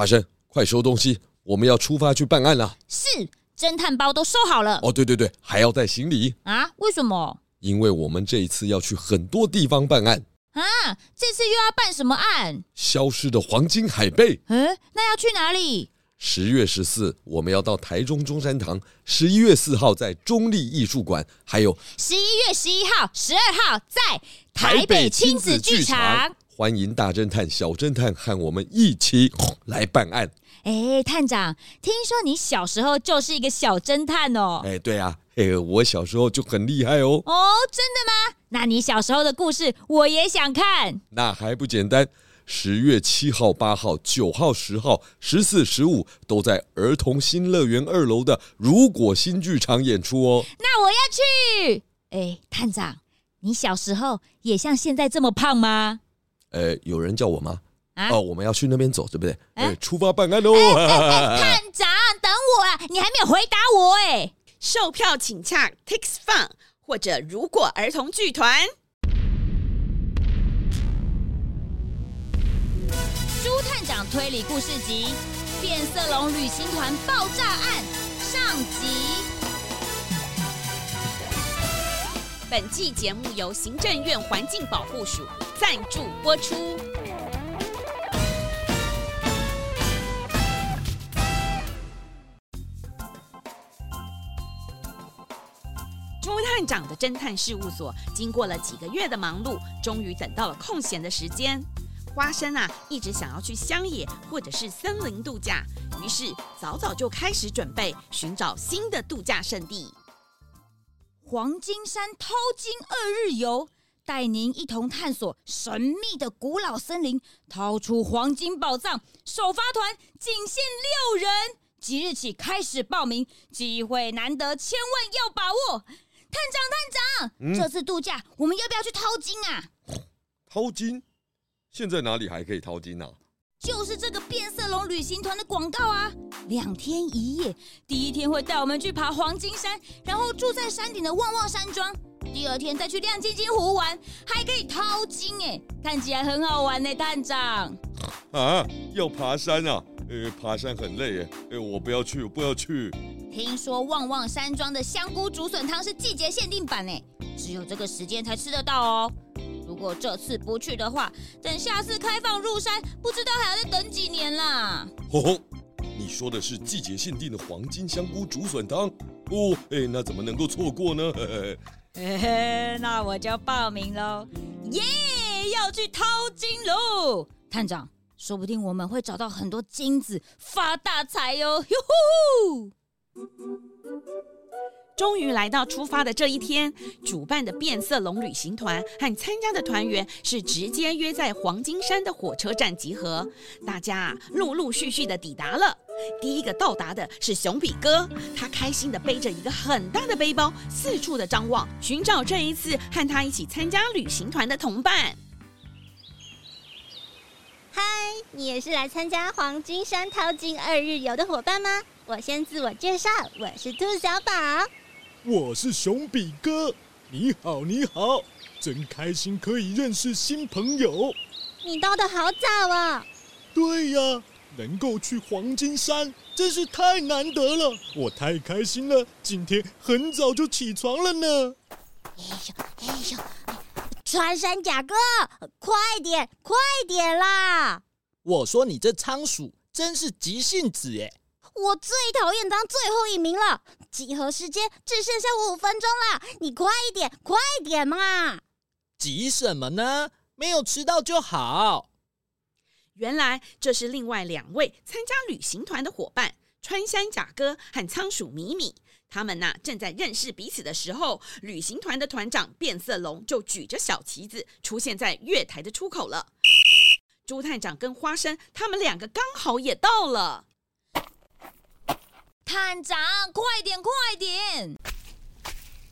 花生，快收东西，我们要出发去办案了。是，侦探包都收好了。哦，对对对，还要带行李啊？为什么？因为我们这一次要去很多地方办案啊！这次又要办什么案？消失的黄金海贝。嗯，那要去哪里？十月十四，我们要到台中中山堂；十一月四号在中立艺术馆，还有十一月十一号、十二号在台北亲子剧场。欢迎大侦探、小侦探和我们一起来办案。哎，探长，听说你小时候就是一个小侦探哦。哎，对啊，哎，我小时候就很厉害哦。哦，真的吗？那你小时候的故事我也想看。那还不简单？十月七号、八号、九号、十号、十四、十五都在儿童新乐园二楼的如果新剧场演出哦。那我要去。哎，探长，你小时候也像现在这么胖吗？呃，有人叫我吗？啊、哦，我们要去那边走，对不对？哎、呃，出发办案喽！哎哎哎、探长，等我啊！你还没有回答我哎。售票请洽 Tix Fun 或者如果儿童剧团。朱探长推理故事集《变色龙旅行团爆炸案》上集。本季节目由行政院环境保护署赞助播出。朱探长的侦探事务所经过了几个月的忙碌，终于等到了空闲的时间。花生啊，一直想要去乡野或者是森林度假，于是早早就开始准备寻找新的度假胜地。黄金山淘金二日游，带您一同探索神秘的古老森林，掏出黄金宝藏。首发团仅限六人，即日起开始报名，机会难得，千万要把握。探长，探长，嗯、这次度假我们要不要去淘金啊？淘金？现在哪里还可以淘金呢、啊？就是这个变色龙旅行团的广告啊！两天一夜，第一天会带我们去爬黄金山，然后住在山顶的旺旺山庄。第二天再去亮晶晶湖玩，还可以淘金哎，看起来很好玩呢，探长。啊，要爬山啊？呃，爬山很累哎，呃，我不要去，我不要去。听说旺旺山庄的香菇竹笋汤是季节限定版哎，只有这个时间才吃得到哦。如果这次不去的话，等下次开放入山，不知道还要再等几年啦。吼吼，你说的是季节限定的黄金香菇竹笋汤哦？哎，那怎么能够错过呢？嘿嘿，那我就报名喽！耶，要去淘金喽！探长，说不定我们会找到很多金子，发大财哟！哟呼呼。终于来到出发的这一天，主办的变色龙旅行团和参加的团员是直接约在黄金山的火车站集合。大家，陆陆续续的抵达了。第一个到达的是熊比哥，他开心的背着一个很大的背包，四处的张望，寻找这一次和他一起参加旅行团的同伴。嗨，你也是来参加黄金山淘金二日游的伙伴吗？我先自我介绍，我是兔小宝。我是熊比哥，你好，你好，真开心可以认识新朋友。你到的好早啊！对呀，能够去黄金山真是太难得了，我太开心了，今天很早就起床了呢。哎呦哎呦，穿山甲哥，快点快点啦！我说你这仓鼠真是急性子哎。我最讨厌当最后一名了。集合时间只剩下五分钟了，你快一点，快点嘛！急什么呢？没有迟到就好。原来这是另外两位参加旅行团的伙伴，穿山甲哥和仓鼠米米。他们呐正在认识彼此的时候，旅行团的团长变色龙就举着小旗子出现在月台的出口了。朱探长跟花生他们两个刚好也到了。探长，快点，快点！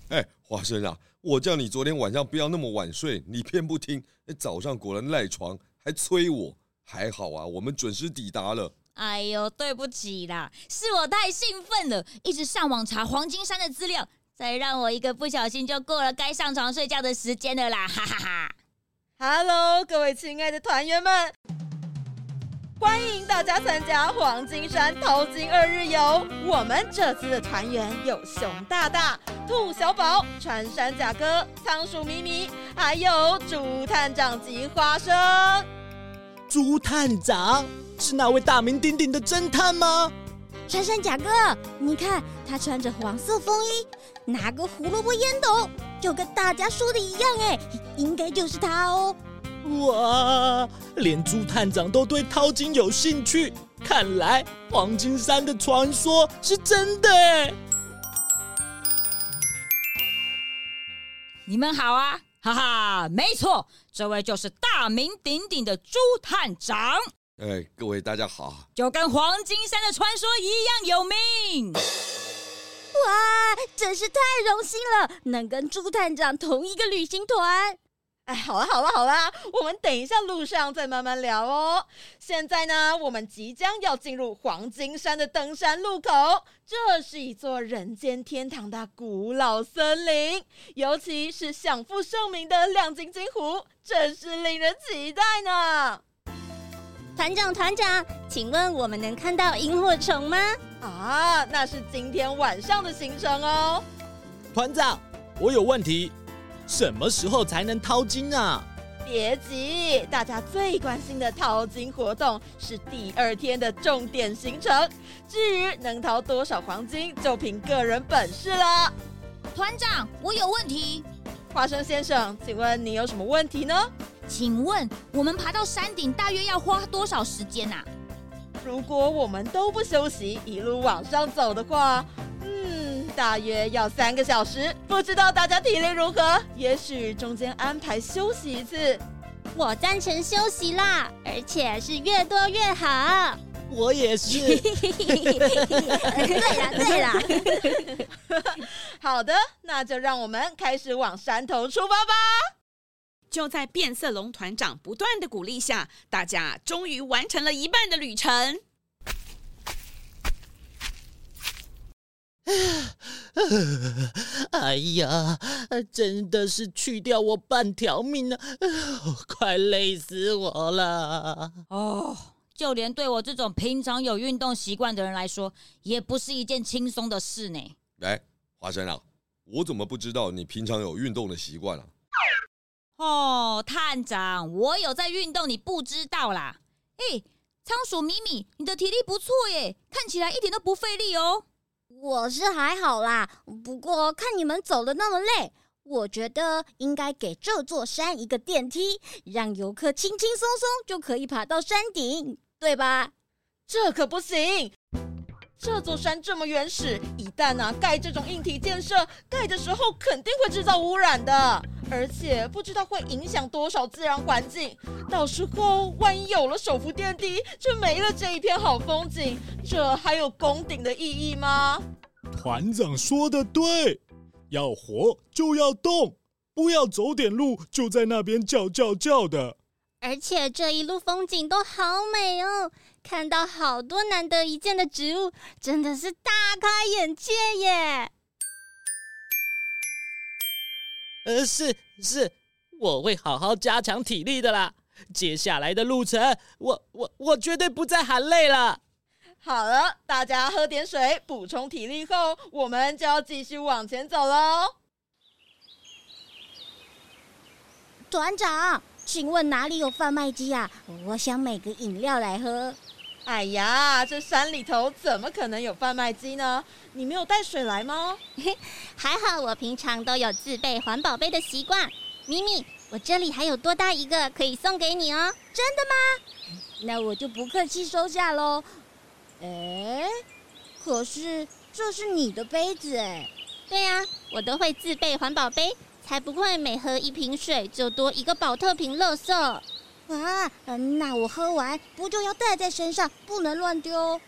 哎，花生啊，我叫你昨天晚上不要那么晚睡，你偏不听。早上果然赖床，还催我。还好啊，我们准时抵达了。哎呦，对不起啦，是我太兴奋了，一直上网查黄金山的资料，再让我一个不小心就过了该上床睡觉的时间了啦，哈哈哈。Hello，各位亲爱的团员们。欢迎大家参加黄金山淘金二日游。我们这次的团员有熊大大、兔小宝、穿山甲哥、仓鼠咪咪，还有猪探长及花生。猪探长是那位大名鼎鼎的侦探吗？穿山甲哥，你看他穿着黄色风衣，拿个胡萝卜烟斗，就跟大家说的一样，哎，应该就是他哦。哇，连朱探长都对淘金有兴趣，看来黄金山的传说是真的哎。你们好啊，哈哈，没错，这位就是大名鼎鼎的朱探长。哎，各位大家好，就跟黄金山的传说一样有名。哇，真是太荣幸了，能跟朱探长同一个旅行团。哎，好了好了好了，我们等一下路上再慢慢聊哦。现在呢，我们即将要进入黄金山的登山路口，这是一座人间天堂的古老森林，尤其是享负盛名的亮晶晶湖，真是令人期待呢。团长，团长，请问我们能看到萤火虫吗？啊，那是今天晚上的行程哦。团长，我有问题，什么时候才能淘金啊？别急，大家最关心的淘金活动是第二天的重点行程。至于能淘多少黄金，就凭个人本事了。团长，我有问题。花生先生，请问你有什么问题呢？请问我们爬到山顶大约要花多少时间啊？如果我们都不休息，一路往上走的话，嗯，大约要三个小时。不知道大家体力如何？也许中间安排休息一次。我赞成休息啦，而且是越多越好。我也是。对啦，对啦。好的，那就让我们开始往山头出发吧。就在变色龙团长不断的鼓励下，大家终于完成了一半的旅程。哎呀，真的是去掉我半条命了，快累死我了！哦，就连对我这种平常有运动习惯的人来说，也不是一件轻松的事呢。来，华生啊，我怎么不知道你平常有运动的习惯啊？哦，探长，我有在运动，你不知道啦。哎，仓鼠米米，你的体力不错耶，看起来一点都不费力哦。我是还好啦，不过看你们走的那么累，我觉得应该给这座山一个电梯，让游客轻轻松松就可以爬到山顶，对吧？这可不行。这座山这么原始，一旦啊盖这种硬体建设，盖的时候肯定会制造污染的，而且不知道会影响多少自然环境。到时候万一有了手扶电梯，就没了这一片好风景，这还有攻顶的意义吗？团长说的对，要活就要动，不要走点路就在那边叫叫叫的。而且这一路风景都好美哦。看到好多难得一见的植物，真的是大开眼界耶！呃，是是，我会好好加强体力的啦。接下来的路程，我我我绝对不再喊累了。好了，大家喝点水，补充体力后，我们就要继续往前走喽。团长，请问哪里有贩卖机啊？我想买个饮料来喝。哎呀，这山里头怎么可能有贩卖机呢？你没有带水来吗？还好，我平常都有自备环保杯的习惯。咪咪，我这里还有多大一个可以送给你哦？真的吗？那我就不客气收下喽。哎，可是这是你的杯子哎。对呀，我都会自备环保杯，才不会每喝一瓶水就多一个宝特瓶垃圾。啊，那我喝完不就要带在身上，不能乱丢？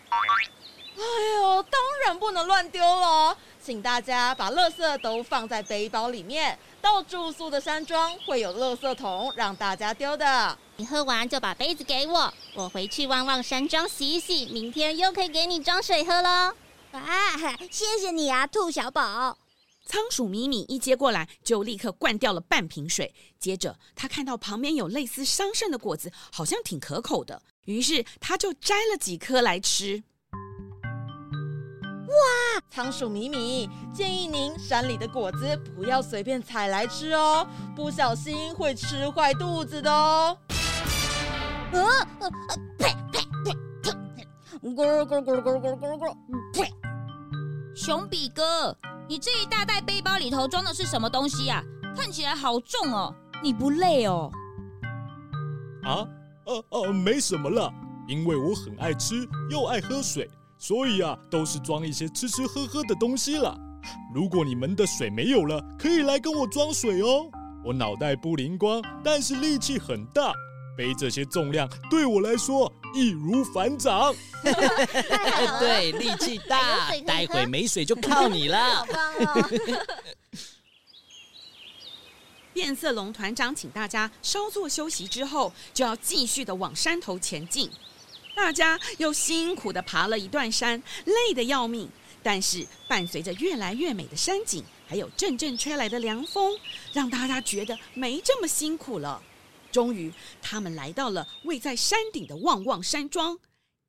哎呦，当然不能乱丢了，请大家把垃圾都放在背包里面。到住宿的山庄会有垃圾桶，让大家丢的。你喝完就把杯子给我，我回去旺旺山庄洗一洗，明天又可以给你装水喝喽。啊，谢谢你啊，兔小宝。仓鼠米米一接过来，就立刻灌掉了半瓶水。接着，他看到旁边有类似桑葚的果子，好像挺可口的，于是他就摘了几颗来吃。哇，仓鼠米米，建议您山里的果子不要随便采来吃哦，不小心会吃坏肚子的哦。呃呃呸呸呸呸！咕噜咕噜咕噜咕噜咕噜咕咕！呸！熊比哥，你这一大袋背包里头装的是什么东西呀？看起来好重哦，你不累哦？啊，呃呃，没什么了，因为我很爱吃又爱喝水。所以啊，都是装一些吃吃喝喝的东西了。如果你们的水没有了，可以来跟我装水哦。我脑袋不灵光，但是力气很大，背这些重量对我来说易如反掌。对，力气大，待会没水就靠你了。好棒哦！变色龙团长请大家稍作休息之后，就要继续的往山头前进。大家又辛苦的爬了一段山，累得要命。但是伴随着越来越美的山景，还有阵阵吹来的凉风，让大家觉得没这么辛苦了。终于，他们来到了位在山顶的旺旺山庄。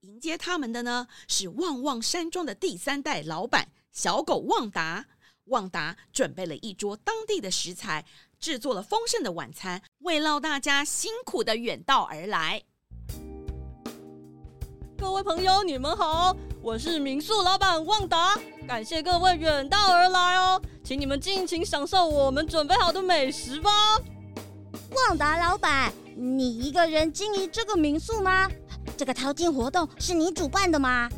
迎接他们的呢，是旺旺山庄的第三代老板小狗旺达。旺达准备了一桌当地的食材，制作了丰盛的晚餐，慰劳大家辛苦地远道而来。各位朋友，你们好，我是民宿老板旺达，感谢各位远道而来哦，请你们尽情享受我们准备好的美食吧。旺达老板，你一个人经营这个民宿吗？这个淘金活动是你主办的吗？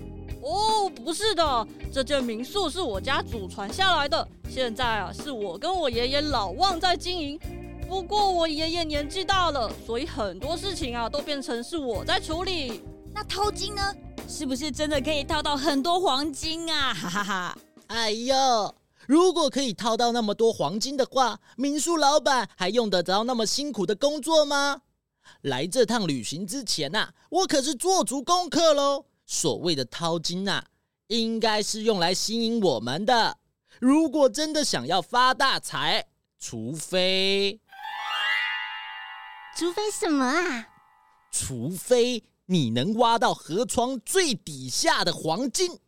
哦，不是的，这间民宿是我家祖传下来的，现在啊是我跟我爷爷老旺在经营。不过我爷爷年纪大了，所以很多事情啊都变成是我在处理。那淘金呢？是不是真的可以淘到很多黄金啊？哈哈哈！哎呦，如果可以淘到那么多黄金的话，民宿老板还用得着那么辛苦的工作吗？来这趟旅行之前呐、啊，我可是做足功课喽。所谓的淘金呐、啊，应该是用来吸引我们的。如果真的想要发大财，除非……除非什么啊？除非……你能挖到河床最底下的黄金，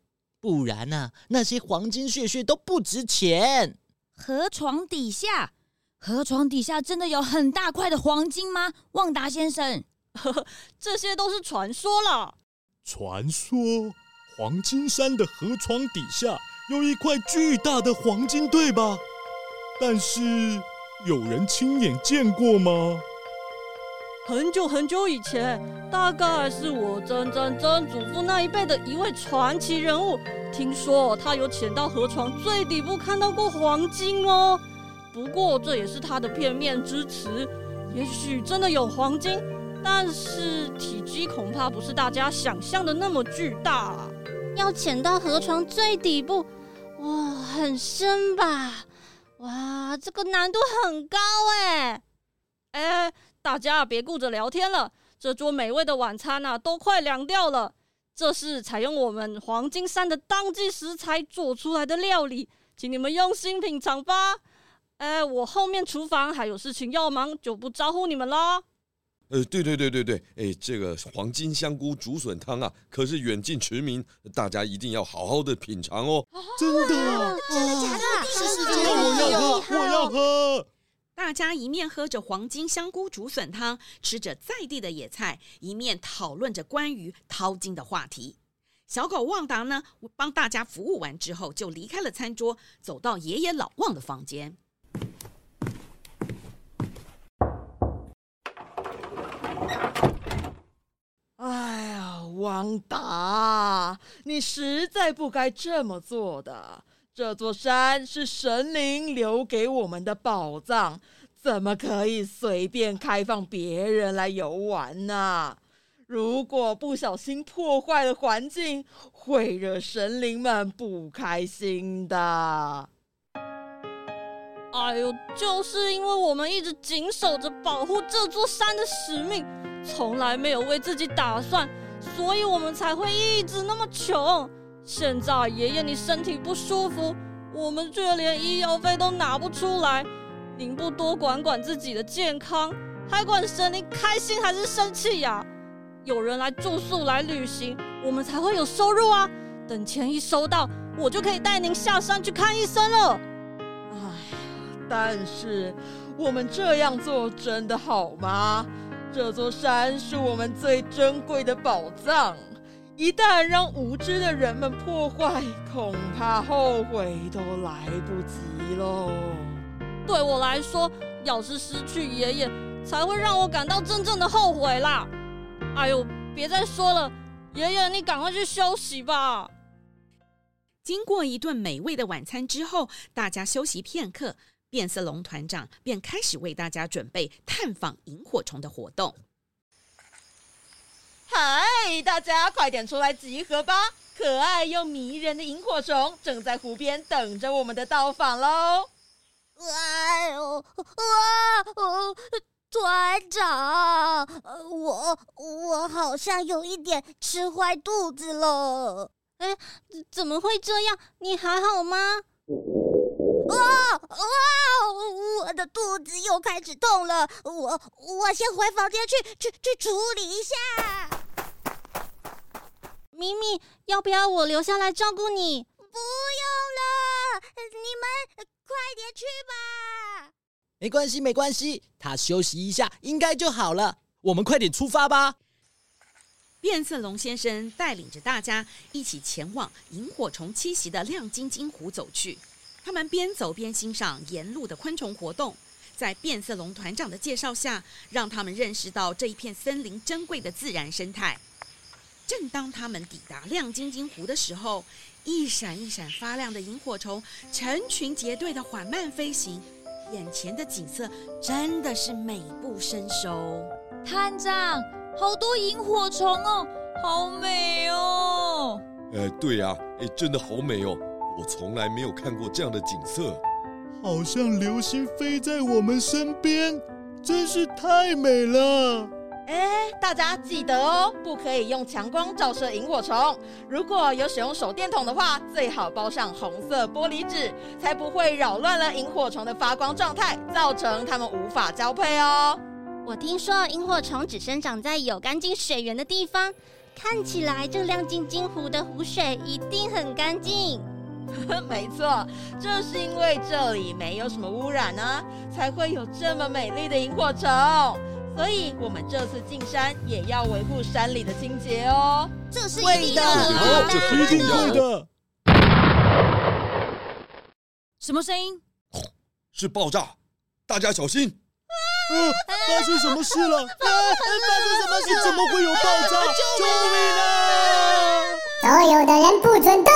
不然呢、啊？那些黄金血血都不值钱。河床底下，河床底下真的有很大块的黄金吗？旺达先生，呵呵，这些都是传说了。传说，黄金山的河床底下有一块巨大的黄金，对吧？但是有人亲眼见过吗？很久很久以前，大概是我曾曾曾祖父那一辈的一位传奇人物。听说他有潜到河床最底部看到过黄金哦。不过这也是他的片面之词。也许真的有黄金，但是体积恐怕不是大家想象的那么巨大啊。要潜到河床最底部，哇，很深吧？哇，这个难度很高哎。哎。大家别顾着聊天了，这桌美味的晚餐啊，都快凉掉了。这是采用我们黄金山的当季食材做出来的料理，请你们用心品尝吧。哎，我后面厨房还有事情要忙，就不招呼你们啦。呃，对对对对对，哎，这个黄金香菇竹笋汤啊，可是远近驰名，大家一定要好好的品尝哦。真的？真的假的？是是真的，我要喝，我要喝。大家一面喝着黄金香菇竹笋汤，吃着在地的野菜，一面讨论着关于淘金的话题。小狗旺达呢，帮大家服务完之后，就离开了餐桌，走到爷爷老旺的房间。哎呀，旺达，你实在不该这么做的。这座山是神灵留给我们的宝藏，怎么可以随便开放别人来游玩呢？如果不小心破坏了环境，会惹神灵们不开心的。哎呦，就是因为我们一直谨守着保护这座山的使命，从来没有为自己打算，所以我们才会一直那么穷。现在爷爷你身体不舒服，我们却连医药费都拿不出来。您不多管管自己的健康，还管神灵开心还是生气呀？有人来住宿来旅行，我们才会有收入啊。等钱一收到，我就可以带您下山去看医生了。唉，但是我们这样做真的好吗？这座山是我们最珍贵的宝藏，一旦让无知的人们破坏，恐怕后悔都来不及喽。对我来说，要是失去爷爷，才会让我感到真正的后悔啦。哎呦，别再说了，爷爷，你赶快去休息吧。经过一顿美味的晚餐之后，大家休息片刻。变色龙团长便开始为大家准备探访萤火虫的活动。大家快点出来集合吧！可爱又迷人的萤火虫正在湖边等着我们的到访喽！哎呦，啊，团长，我我好像有一点吃坏肚子了。哎，怎么会这样？你还好吗？哇哇！我的肚子又开始痛了，我我先回房间去去去处理一下。咪咪，要不要我留下来照顾你？不用了，你们快点去吧。没关系，没关系，他休息一下应该就好了。我们快点出发吧。变色龙先生带领着大家一起前往萤火虫栖息的亮晶晶湖走去。他们边走边欣赏沿路的昆虫活动，在变色龙团长的介绍下，让他们认识到这一片森林珍贵的自然生态。正当他们抵达亮晶晶湖的时候，一闪一闪发亮的萤火虫成群结队的缓慢飞行，眼前的景色真的是美不胜收。探长，好多萤火虫哦，好美哦！呃，对呀，哎，真的好美哦。我从来没有看过这样的景色，好像流星飞在我们身边，真是太美了。哎，大家记得哦，不可以用强光照射萤火虫。如果有使用手电筒的话，最好包上红色玻璃纸，才不会扰乱了萤火虫的发光状态，造成它们无法交配哦。我听说萤火虫只生长在有干净水源的地方，看起来这亮晶晶湖的湖水一定很干净。没错，正是因为这里没有什么污染呢、啊，才会有这么美丽的萤火虫。所以，我们这次进山也要维护山里的清洁哦。这是一定的，这是一定要的。什么声音？是爆炸！大家小心！啊！发生什么事了？啊！发生什么事？怎么会有爆炸？救命啊！所有的人不准动！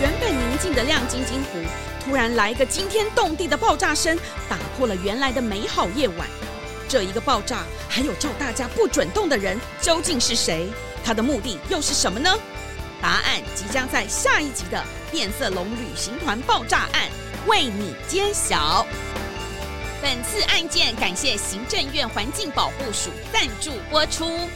原本宁静的亮晶晶湖突然来一个惊天动地的爆炸声，打破了原来的美好夜晚。这一个爆炸，还有叫大家不准动的人，究竟是谁？他的目的又是什么呢？答案即将在下一集的《变色龙旅行团爆炸案》为你揭晓。本次案件感谢行政院环境保护署赞助播出。